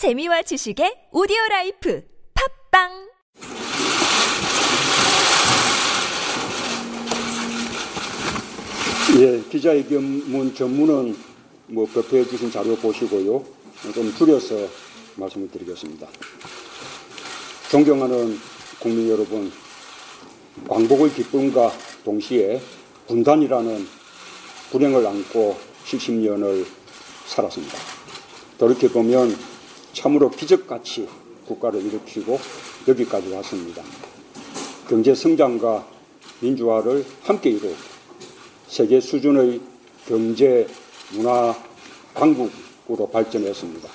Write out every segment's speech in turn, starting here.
재미와 지식의 오디오 라이프 팟빵 예, 기자회견문 전문은 뭐 발표해 주신 자료 보시고요. 좀 줄여서 말씀을 드리겠습니다. 존경하는 국민 여러분, 광복의 기쁨과 동시에 분단이라는 불행을 안고 70년을 살았습니다. 돌이켜보면 참으로 기적같이 국가를 일으키고 여기까지 왔습니다. 경제 성장과 민주화를 함께 이루고 세계 수준의 경제, 문화 강국으로 발전했습니다.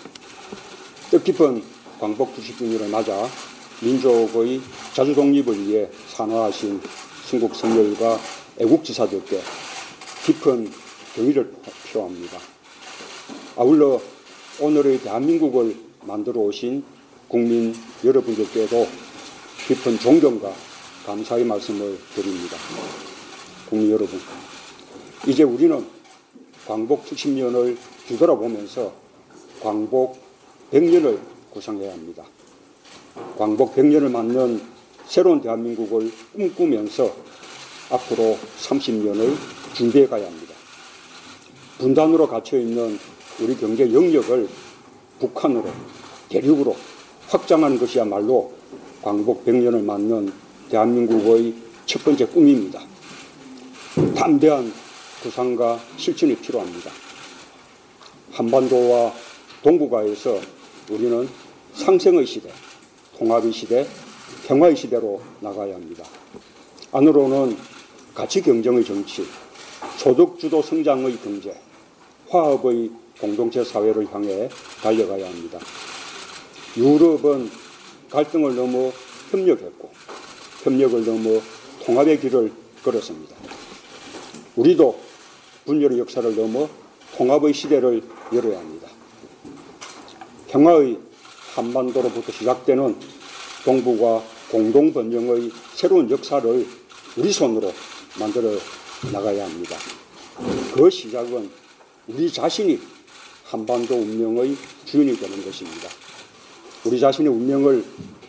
뜻깊은 광복 90주년을 맞아 민족의 자주 독립을 위해 산화하신 순국 성렬과 애국지사들께 깊은 경의를 표합니다. 아울러 오늘의 대한민국을 만들어 오신 국민 여러분들께도 깊은 존경과 감사의 말씀을 드립니다. 국민 여러분, 이제 우리는 광복 70년을 뒤돌아보면서 광복 100년을 구상해야 합니다. 광복 100년을 맞는 새로운 대한민국을 꿈꾸면서 앞으로 30년을 준비해 가야 합니다. 분단으로 갇혀 있는 우리 경제 영역을 북한으로 대륙으로 확장하는 것이야말로 광복 100년을 맞는 대한민국의 첫 번째 꿈입니다. 담대한 구상과 실천이 필요합니다. 한반도와 동북아에서 우리는 상생의 시대, 통합의 시대, 평화의 시대로 나가야 합니다. 안으로는 가치 경쟁의 정치, 소득주도 성장의 경제, 화합의 공동체 사회를 향해 달려가야 합니다. 유럽은 갈등을 넘어 협력했고 협력을 넘어 통합의 길을 걸었습니다. 우리도 분열의 역사를 넘어 통합의 시대를 열어야 합니다. 평화의 한반도로부터 시작되는 동북아 공동 번영의 새로운 역사를 우리 손으로 만들어 나가야 합니다. 그 시작은 우리 자신이 한반도 운명의 주인이 되는 것입니다. 우리 자신의 운명을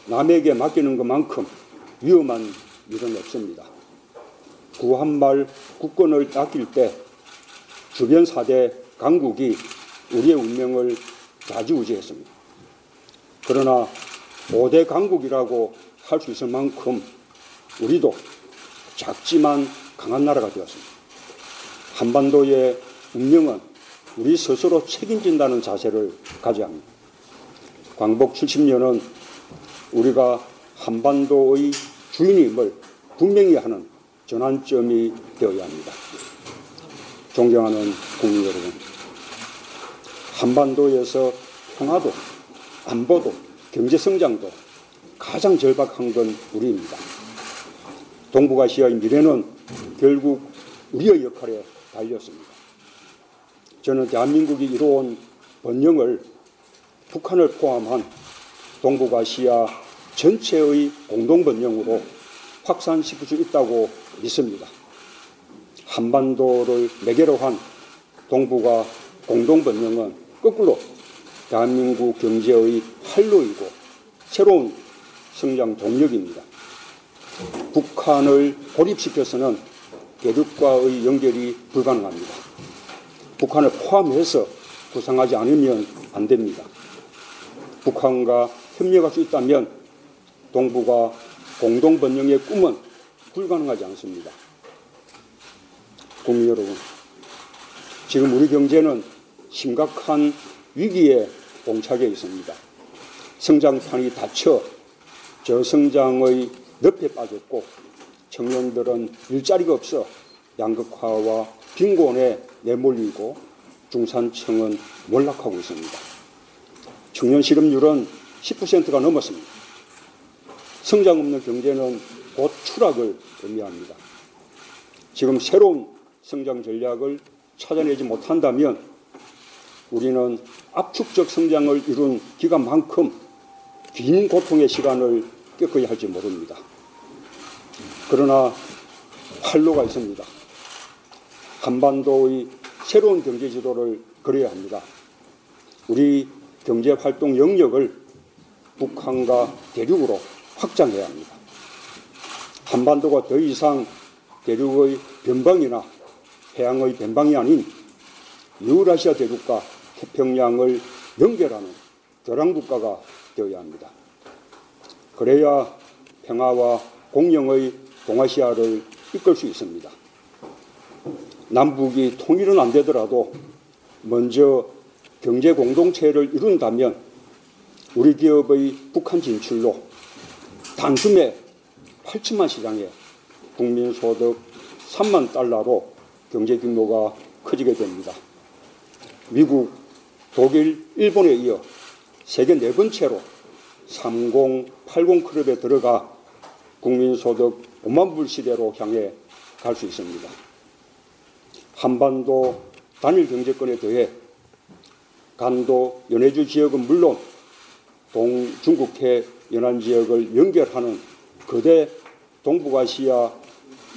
남에게 맡기는 것만큼 위험한 일은 없습니다. 구한말 국권을 맡길 때 주변 사대 강국이 우리의 운명을 좌지우지했습니다. 그러나 5대 강국이라고 할 수 있을 만큼 우리도 작지만 강한 나라가 되었습니다. 한반도의 운명은 우리 스스로 책임진다는 자세를 가져야 합니다. 광복 70년은 우리가 한반도의 주인임을 분명히 하는 전환점이 되어야 합니다. 존경하는 국민 여러분, 한반도에서 평화도, 안보도, 경제 성장도 가장 절박한 건 우리입니다. 동북아시아의 미래는 결국 우리의 역할에 달렸습니다. 저는 대한민국이 이루어온 번영을 북한을 포함한 동북아시아 전체의 공동 번영으로 확산시킬 수 있다고 믿습니다. 한반도를 매개로 한 동북아 공동 번영은 거꾸로 대한민국 경제의 활로이고 새로운 성장 동력입니다. 북한을 고립시켜서는 대륙과의 연결이 불가능합니다. 북한을 포함해서 구상하지 않으면 안 됩니다. 북한과 협력할 수 있다면 동북아 공동 번영의 꿈은 불가능하지 않습니다. 국민 여러분, 지금 우리 경제는 심각한 위기에 봉착해 있습니다. 성장판이 닫혀 저성장의 늪에 빠졌고 청년들은 일자리가 없어 양극화와 빈곤에 내몰리고 중산층은 몰락하고 있습니다. 청년 실업률은 10%가 넘었습니다. 성장 없는 경제는 곧 추락을 의미합니다. 지금 새로운 성장 전략을 찾아내지 못한다면 우리는 압축적 성장을 이룬 기간만큼 긴 고통의 시간을 겪어야 할지 모릅니다. 그러나 활로가 있습니다. 한반도의 새로운 경제 지도를 그려야 합니다. 우리 경제 활동 영역을 북한과 대륙으로 확장해야 합니다. 한반도가 더 이상 대륙의 변방이나 해양의 변방이 아닌 유라시아 대륙과 태평양을 연결하는 교량국가가 되어야 합니다. 그래야 평화와 공영의 동아시아를 이끌 수 있습니다. 남북이 통일은 안 되더라도 먼저 경제 공동체를 이룬다면 우리 기업의 북한 진출로 단숨에 8천만 시장에 국민 소득 3만 달러로 경제 규모가 커지게 됩니다. 미국, 독일, 일본에 이어 세계 네 번째로 3080 클럽에 들어가 국민 소득 5만 불 시대로 향해 갈 수 있습니다. 한반도 단일 경제권에 더해 간도 연해주 지역은 물론 동중국해 연안 지역을 연결하는 거대 동북아시아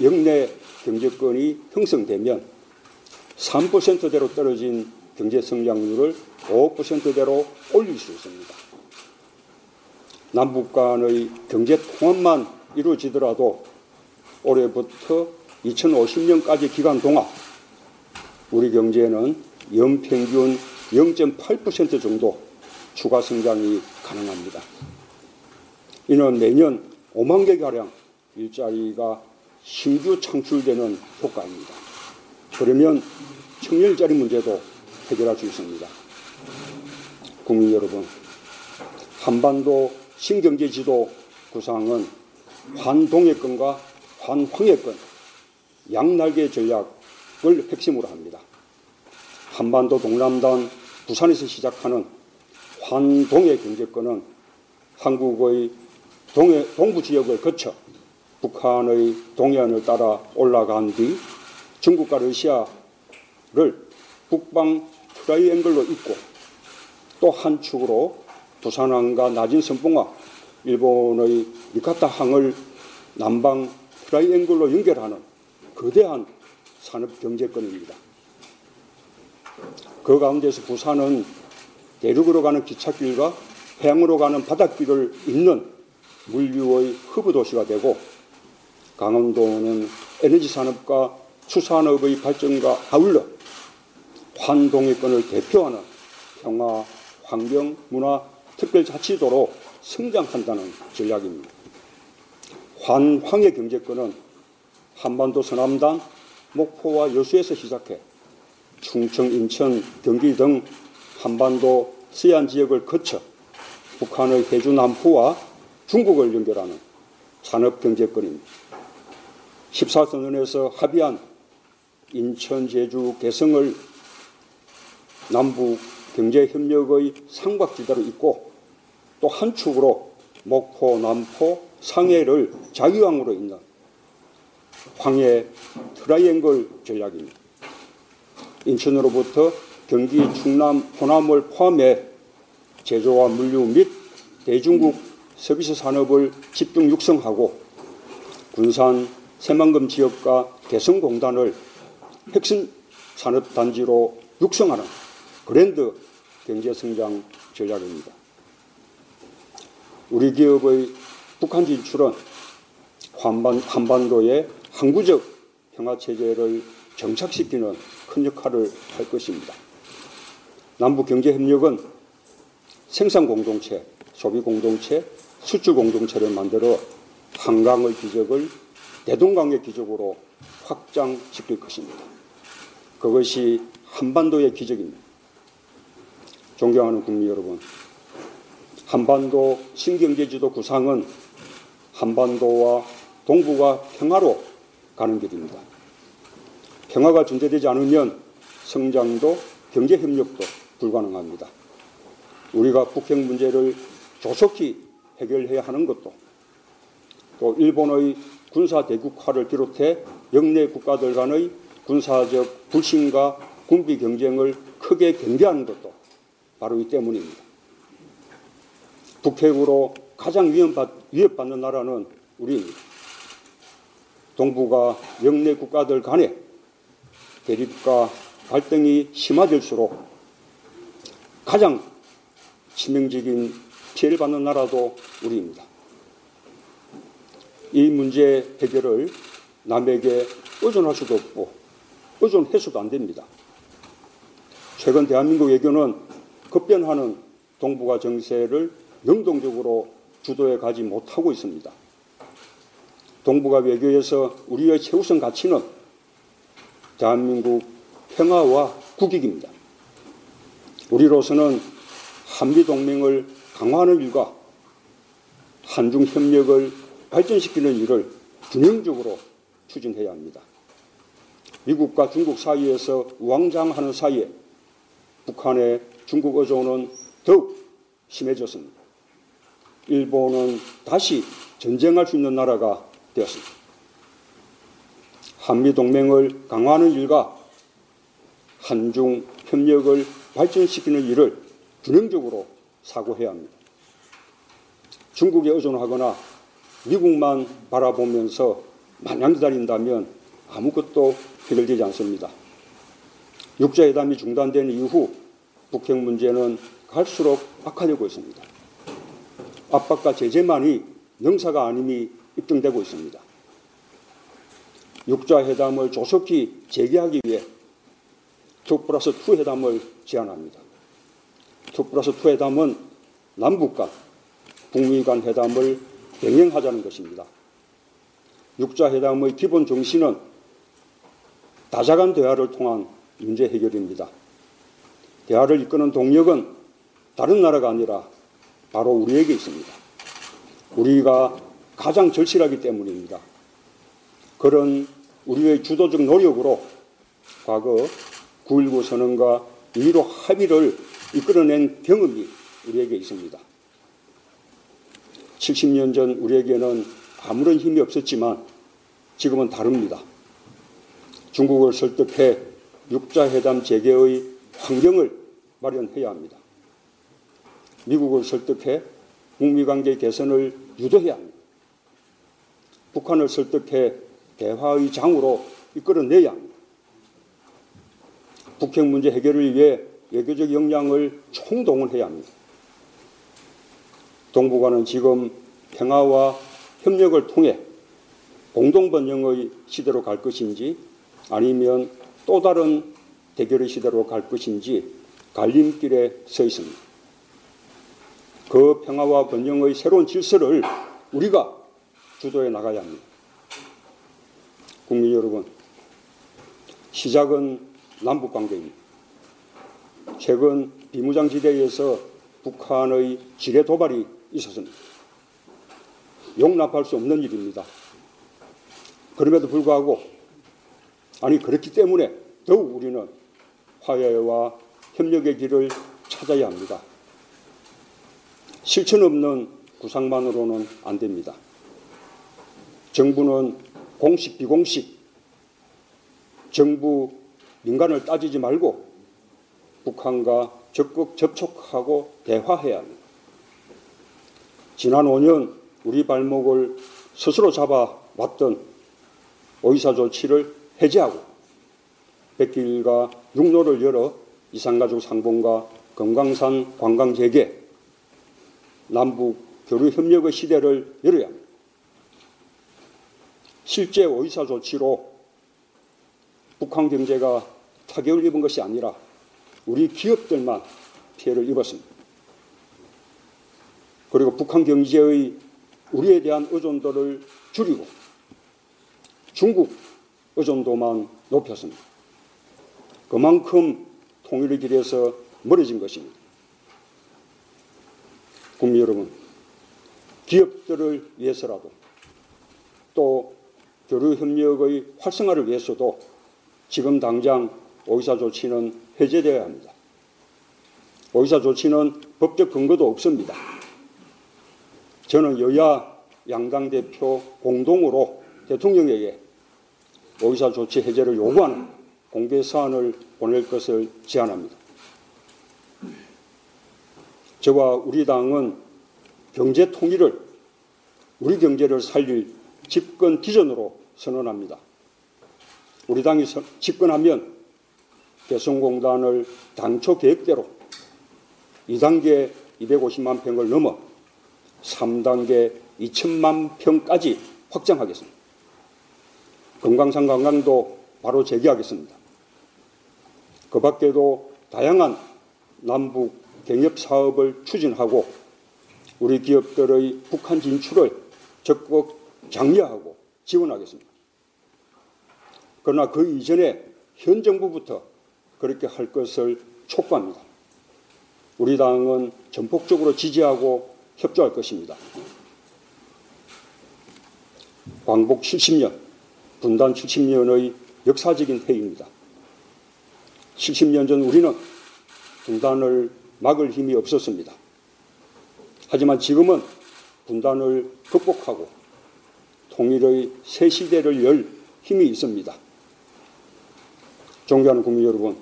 영내 경제권이 형성되면 3%대로 떨어진 경제 성장률을 5%대로 올릴 수 있습니다. 남북 간의 경제 통합만 이루어지더라도 올해부터 2050년까지 기간 동안 우리 경제는 연평균 0.8% 정도 추가 성장이 가능합니다. 이는 매년 5만 개가량 일자리가 신규 창출되는 효과입니다. 그러면 청일자리 문제도 해결할 수 있습니다. 국민 여러분, 한반도 신경제 지도 구상은 환동해권과 환황해권, 양날개 전략 을 핵심으로 합니다. 한반도 동남단 부산에서 시작하는 환동해 경제권은 한국의 동해, 동부 지역을 거쳐 북한의 동해안을 따라 올라간 뒤 중국과 러시아를 북방 트라이앵글로 잇고 또 한 축으로 부산항과 나진 선봉과 일본의 니가타항을 남방 트라이앵글로 연결하는 거대한 산업 경제권입니다. 그 가운데서 부산은 대륙으로 가는 기찻길과 해양으로 가는 바닷길을 잇는 물류의 허브 도시가 되고 강원도는 에너지 산업과 수산업의 발전과 아울러 환동해권을 대표하는 평화, 환경, 문화, 특별자치도로 성장한다는 전략입니다. 환황의 경제권은 한반도 서남단, 목포와 여수에서 시작해 충청, 인천, 경기 등 한반도 서해안 지역을 거쳐 북한의 해주 남포와 중국을 연결하는 산업 경제권입니다. 14선언에서 합의한 인천, 제주, 개성을 남북 경제협력의 삼각지대로 잇고 또 한 축으로 목포, 남포, 상해를 자유항으로 잇는 황해 트라이앵글 전략입니다. 인천으로부터 경기, 충남, 호남을 포함해 제조와 물류 및 대중국 서비스 산업을 집중 육성하고 군산, 새만금 지역과 개성공단을 핵심 산업 단지로 육성하는 그랜드 경제성장 전략입니다. 우리 기업의 북한 진출은 한반, 한반도의 항구적 평화체제를 정착시키는 큰 역할을 할 것입니다. 남북 경제 협력은 생산 공동체, 소비 공동체, 수출 공동체를 만들어 한강의 기적을 대동강의 기적으로 확장시킬 것입니다. 그것이 한반도의 기적입니다. 존경하는 국민 여러분, 한반도 신경제지도 구상은 한반도와 동북아 평화로 가는 길입니다. 평화가 존재되지 않으면 성장도 경제 협력도 불가능합니다. 우리가 북핵 문제를 조속히 해결해야 하는 것도 또 일본의 군사 대국화를 비롯해 영내 국가들 간의 군사적 불신과 군비 경쟁을 크게 경계하는 것도 바로 이 때문입니다. 북핵으로 가장 위협받는 나라는 우리입니다. 동북아 영내 국가들 간의 대립과 갈등이 심화될수록 가장 치명적인 피해를 받는 나라도 우리입니다. 이 문제 해결을 남에게 의존할 수도 없고 의존해서도 안 됩니다. 최근 대한민국 외교는 급변하는 동북아 정세를 능동적으로 주도해 가지 못하고 있습니다. 동북아 외교에서 우리의 최우선 가치는 대한민국 평화와 국익입니다. 우리로서는 한미 동맹을 강화하는 일과 한중 협력을 발전시키는 일을 균형적으로 추진해야 합니다. 미국과 중국 사이에서 우왕좌왕하는 사이에 북한의 중국 의존은 더욱 심해졌습니다. 일본은 다시 전쟁할 수 있는 나라가 되었습니다. 한미 동맹을 강화하는 일과 한중 협력을 발전시키는 일을 균형적으로 사고해야 합니다. 중국에 의존하거나 미국만 바라보면서 마냥 기다린다면 아무것도 해결되지 않습니다. 육자회담이 중단된 이후 북핵 문제는 갈수록 악화되고 있습니다. 압박과 제재만이 능사가 아님이 입증되고 있습니다. 육자회담을 조속히 재개하기 위해 2 플러스 2 회담을 제안합니다. 2 플러스 2 회담은 남북 간, 북미 간 회담을 병행하자는 것입니다. 육자회담의 기본 정신은 다자간 대화를 통한 문제 해결입니다. 대화를 이끄는 동력은 다른 나라가 아니라 바로 우리에게 있습니다. 우리가 가장 절실하기 때문입니다. 그런 우리의 주도적 노력으로 과거 9.19 선언과 2.15 합의를 이끌어낸 경험이 우리에게 있습니다. 70년 전 우리에게는 아무런 힘이 없었지만 지금은 다릅니다. 중국을 설득해 육자회담 재개의 환경을 마련해야 합니다. 미국을 설득해 북미 관계 개선을 유도해야 합니다. 북한을 설득해 대화의 장으로 이끌어내야 합니다. 북핵 문제 해결을 위해 외교적 역량을 총동원해야 합니다. 동북아는 지금 평화와 협력을 통해 공동 번영의 시대로 갈 것인지 아니면 또 다른 대결의 시대로 갈 것인지 갈림길에 서 있습니다. 그 평화와 번영의 새로운 질서를 우리가 주도해 나가야 합니다. 국민 여러분, 시작은 남북 관계입니다. 최근 비무장지대에서 북한의 지뢰 도발이 있었습니다. 용납할 수 없는 일입니다. 그럼에도 불구하고 아니 그렇기 때문에 더욱 우리는 화해와 협력의 길을 찾아야 합니다. 실천 없는 구상만으로는 안 됩니다. 정부는 공식 비공식 정부 민간을 따지지 말고 북한과 적극 접촉하고 대화해야 합니다. 지난 5년 우리 발목을 스스로 잡아왔던 의사 조치를 해제하고 백길과 육로를 열어 이산가족 상봉과 금강산 관광 재개, 남북 교류 협력의 시대를 열어야 합니다. 실제 의사 조치로 북한 경제가 타격을 입은 것이 아니라 우리 기업들만 피해를 입었습니다. 그리고 북한 경제의 우리에 대한 의존도를 줄이고 중국 의존도만 높였습니다. 그만큼 통일의 길에서 멀어진 것입니다. 국민 여러분, 기업들을 위해서라도 또 교류 협력의 활성화를 위해서도 지금 당장 오이사 조치는 해제되어야 합니다. 오이사 조치는 법적 근거도 없습니다. 저는 여야 양당 대표 공동으로 대통령에게 오이사 조치 해제를 요구하는 공개 사안을 보낼 것을 제안합니다. 저와 우리 당은 경제 통일을 우리 경제를 살릴 집권 비전으로 선언합니다. 우리 당이 집권하면 개성공단을 당초 계획대로 2단계 250만 평을 넘어 3단계 2천만 평까지 확장하겠습니다. 금강산 관광도 바로 재개하겠습니다. 그 밖에도 다양한 남북 경협 사업을 추진하고 우리 기업들의 북한 진출을 적극 장려하고 지원하겠습니다. 그러나 그 이전에 현 정부부터 그렇게 할 것을 촉구합니다. 우리 당은 전폭적으로 지지하고 협조할 것입니다. 광복 70년, 분단 70년의 역사적인 해입니다. 70년 전 우리는 분단을 막을 힘이 없었습니다. 하지만 지금은 분단을 극복하고 통일의 새 시대를 열 힘이 있습니다. 존경하는 국민 여러분,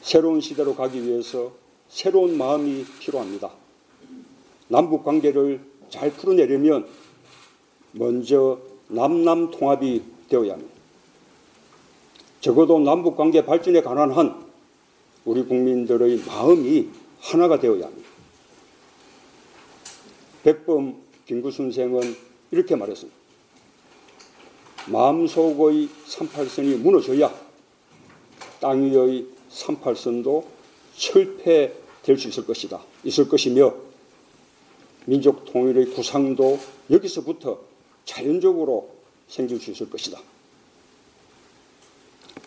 새로운 시대로 가기 위해서 새로운 마음이 필요합니다. 남북 관계를 잘 풀어내려면 먼저 남남 통합이 되어야 합니다. 적어도 남북 관계 발전에 관한 한 우리 국민들의 마음이 하나가 되어야 합니다. 백범 김구 선생은 이렇게 말했습니다. 마음속의 38선이 무너져야 땅 위의 38선도 철폐될 수 있을 것이다. 있을 것이며 민족 통일의 구상도 여기서부터 자연적으로 생길 수 있을 것이다.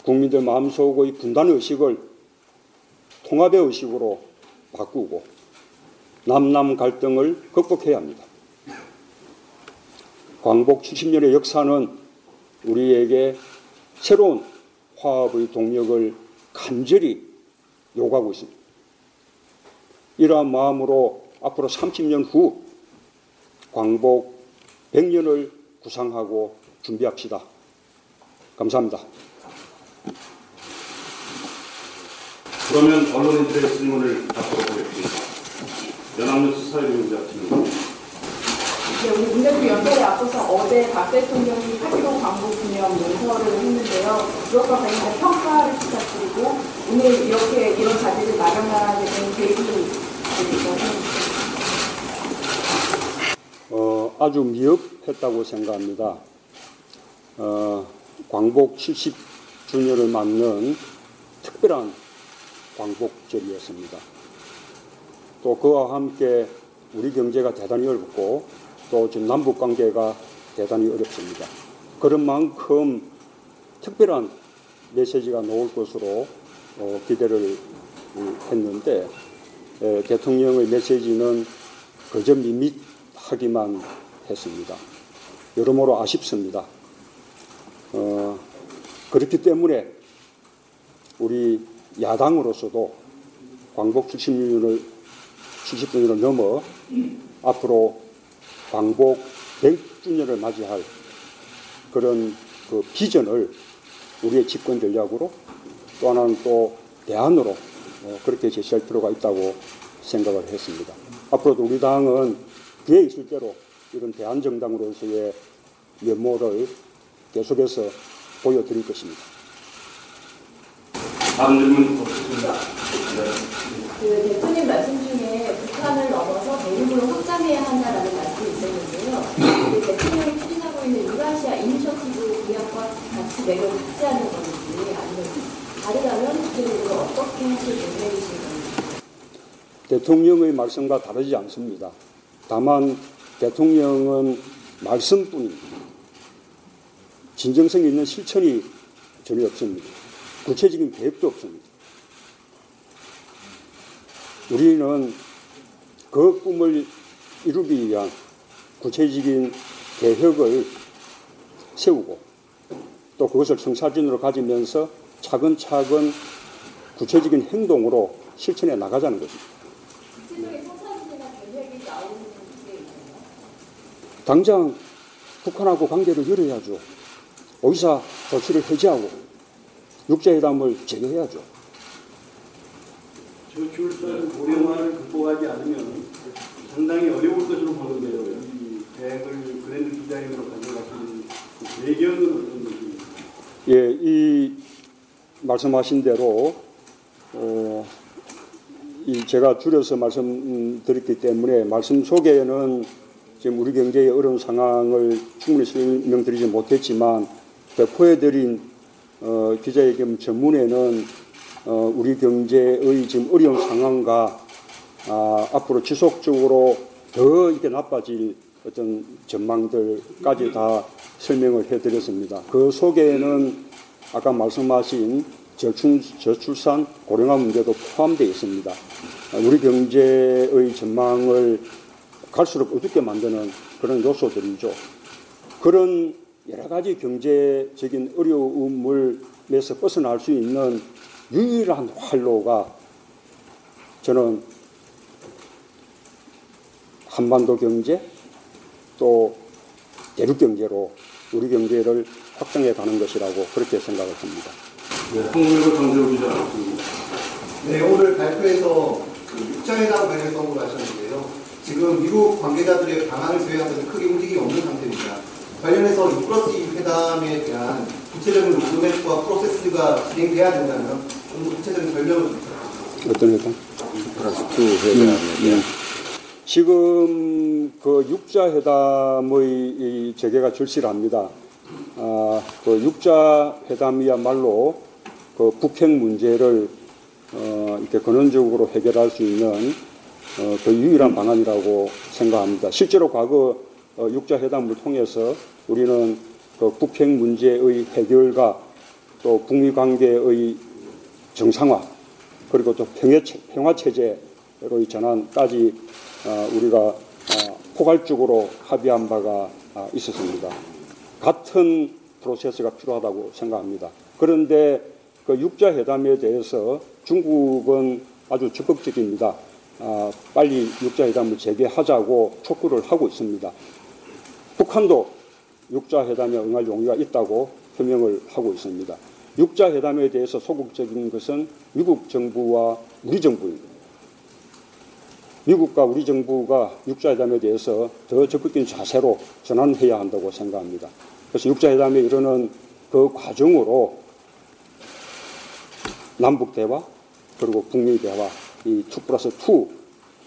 국민들 마음속의 분단 의식을 통합의 의식으로 바꾸고 남남 갈등을 극복해야 합니다. 광복 70년의 역사는 우리에게 새로운 화합의 동력을 간절히 요구하고 있습니다. 이러한 마음으로 앞으로 30년 후 광복 100년을 구상하고 준비합시다. 감사합니다. 그러면 언론인들의 질문을 답으로 보겠습니다. 연합뉴스 사회부장팀은 네, 우리 문대표 연설에 앞서서 어제 박 대통령이 8.15 광복 기념 연설을 했는데요. 그것과 관련된 평가를 부탁드리고 오늘 이렇게 이런 자리를 마련하게 된 계기를 어, 아주 미흡했다고 생각합니다. 어, 광복 70주년을 맞는 특별한 광복절이었습니다. 또 그와 함께 우리 경제가 대단히 어렵고 또 지금 남북 관계가 대단히 어렵습니다. 그런 만큼 특별한 메시지가 나올 것으로 어, 기대를 음, 했는데 에, 대통령의 메시지는 그저 밋밋하기만 했습니다. 여러모로 아쉽습니다. 어, 그렇기 때문에 우리 야당으로서도 광복 70주년을 70주년을 넘어 앞으로 광복 100주년을 맞이할 그런 그 비전을 우리의 집권 전략으로 또 하나는 또 대안으로 어, 그렇게 제시할 필요가 있다고 생각을 했습니다. 앞으로도 우리 당은 기회 있을 대로 이런 대안 정당으로서의 면모를 계속해서 보여드릴 것입니다. 다음 질문 보겠습니다. 그 대표님 말씀 중에 북한을 넘어서 대륙으로 확장해야 한다라는 말씀이 있었는데요. 그 대통령이 추진하고 있는 유라시아 이니셔티브 공약과 같이 맥을 같이 하는 건지 아니면 다르다면 구체적으로 어떻게 하실 계획이신 건지. 대통령의 말씀과 다르지 않습니다. 다만 대통령은 말씀뿐입니다. 진정성 있는 실천이 전혀 없습니다. 구체적인 계획도 없습니다. 우리는 그 꿈을 이루기 위한 구체적인 계획을 세우고 또 그것을 성사진으로 가지면서 차근차근 구체적인 행동으로 실천해 나가자는 것입니다. 당장 북한하고 관계를 열어야죠. 의사 조치를 해제하고 육자회담을 재개해야죠. 저출산 고령화를 극복하지 않으면 상당히 어려울 것으로 보는데요. 이 대학을 그랜드 디자인으로 가져가시는 그 배경은 어떤? 예, 이 말씀하신 대로 어, 이 제가 줄여서 말씀드렸기 때문에 말씀 속에는 지금 우리 경제의 어려운 상황을 충분히 설명드리지 못했지만 배포해드린 어, 기자회견 전문에는 어, 우리 경제의 지금 어려운 상황과 아, 앞으로 지속적으로 더 이렇게 나빠질 어떤 전망들까지 다 설명을 해드렸습니다. 그 속에는 아까 말씀하신 저출, 저출산, 고령화 문제도 포함되어 있습니다. 아, 우리 경제의 전망을 갈수록 어둡게 만드는 그런 요소들이죠. 그런 여러 가지 경제적인 어려움을에서 벗어날 수 있는 유일한 활로가 저는 한반도 경제 또 대륙 경제로 우리 경제를 확장해 가는 것이라고 그렇게 생각을 합니다. 네, 한국일보 정재호 기자. 음, 네, 오늘 발표에서 그 육자회담 관련해서 언급을 하셨는데요. 지금 미국 관계자들의 방안을 조회하면서 크게 움직임이 없는 상태입니다. 관련해서 6 플러스 2 회담에 대한 구체적인 로드맵과 프로세스가 진행돼야 된다면 좀 더 구체적인 설명을 좀 부탁드립니다. 어떤 회담? 플러스 2 회담에 대한 지금 그 육자 회담의 이 재개가 절실합니다. 아, 그 육자 회담이야말로 그 북핵 문제를 어, 이렇게 근원적으로 해결할 수 있는 어, 그 유일한 방안이라고 생각합니다. 실제로 과거 어, 육자 회담을 통해서 우리는 그 북핵 문제의 해결과 또 북미 관계의 정상화 그리고 또 평화, 체제로의 전환까지 어, 우리가 어, 포괄적으로 합의한 바가 아, 있었습니다. 같은 프로세스가 필요하다고 생각합니다. 그런데 그 육자 회담에 대해서 중국은 아주 적극적입니다. 아, 빨리 육자 회담을 재개하자고 촉구를 하고 있습니다. 북한도 육자 회담에 응할 용의가 있다고 표명을 하고 있습니다. 육자 회담에 대해서 소극적인 것은 미국 정부와 우리 정부입니다. 미국과 우리 정부가 육자회담에 대해서 더 적극적인 자세로 전환해야 한다고 생각합니다. 그래서 육자회담에 이르는 그 과정으로 남북 대화 그리고 북미 대화 이2 플러스 2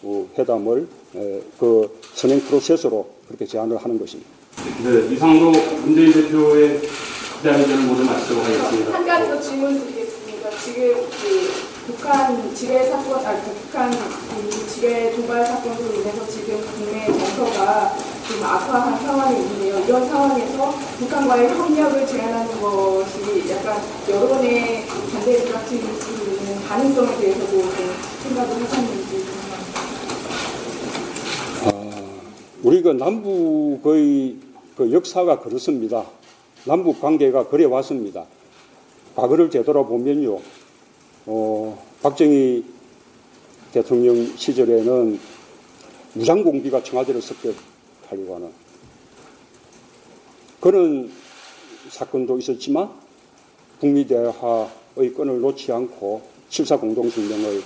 어, 회담을 에, 그 선행 프로세스로 그렇게 제안을 하는 것입니다. 네, 이상으로 문재인 대표의 기자회견을 모두 마치도록 하겠습니다. 한 가지 더 질문 드리겠습니다. 지금 그 북한 지뢰 사건, 그 북한 그 지뢰 도발 사건으로 인해서 지금 국내 정서가 지금 악화한 상황이 있는데요. 이런 상황에서 북한과의 협력을 제한하는 것이 약간 여론의 반대를 부닥칠 수 있는 가능성에 대해서도 좀 생각을 하셨는지 궁금합니다. 우리 그 남북의 그 역사가 그렇습니다. 남북 관계가 그래 왔습니다. 과거를 되돌아보면요, 어, 박정희 대통령 시절에는 무장공비가 청와대를 습격하려고 하는 그런 사건도 있었지만 북미 대화의 끈을 놓지 않고 7사 공동성명을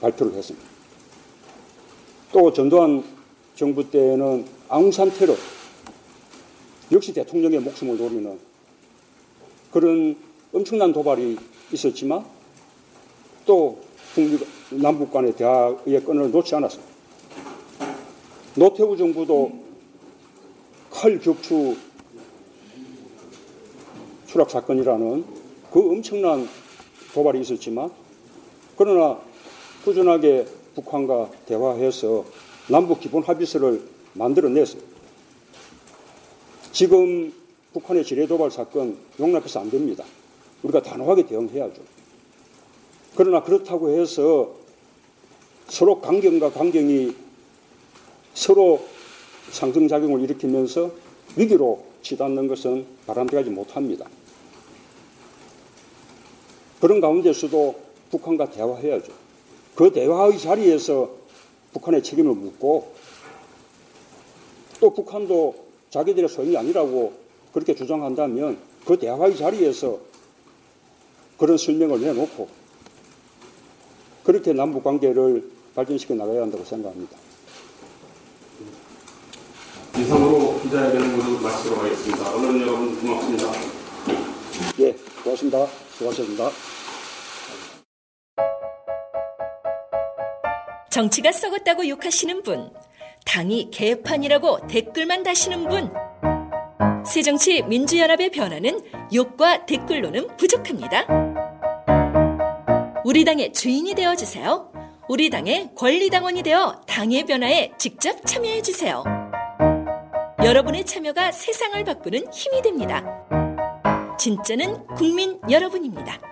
발표를 했습니다. 또 전두환 정부 때는 아웅산 테러 역시 대통령의 목숨을 노리는 그런 엄청난 도발이 있었지만 또 북미 남북 간의 대화의 끈을 놓지 않았습니다. 노태우 정부도 칼 격추 추락 사건이라는 그 엄청난 도발이 있었지만 그러나 꾸준하게 북한과 대화해서 남북 기본 합의서를 만들어냈어요. 지금 북한의 지뢰 도발 사건 용납해서 안 됩니다. 우리가 단호하게 대응해야죠. 그러나 그렇다고 해서 서로 강경과 강경이 서로 상승작용을 일으키면서 위기로 치닫는 것은 바람직하지 못합니다. 그런 가운데서도 북한과 대화해야죠. 그 대화의 자리에서 북한의 책임을 묻고 또 북한도 자기들의 소임이 아니라고 그렇게 주장한다면 그 대화의 자리에서 그런 설명을 내놓고 그렇게 남북 관계를 발전시켜 나가야 한다고 생각합니다. 이상으로 기자회견을 모두 마치도록 하겠습니다. 언론 여러분 고맙습니다. 예, 고맙습니다. 수고하셨습니다. 정치가 썩었다고 욕하시는 분, 당이 개판이라고 댓글만 다시는 분. 새정치 민주연합의 변화는 욕과 댓글로는 부족합니다. 우리 당의 주인이 되어 주세요. 우리 당의 권리당원이 되어 당의 변화에 직접 참여해 주세요. 여러분의 참여가 세상을 바꾸는 힘이 됩니다. 진짜는 국민 여러분입니다.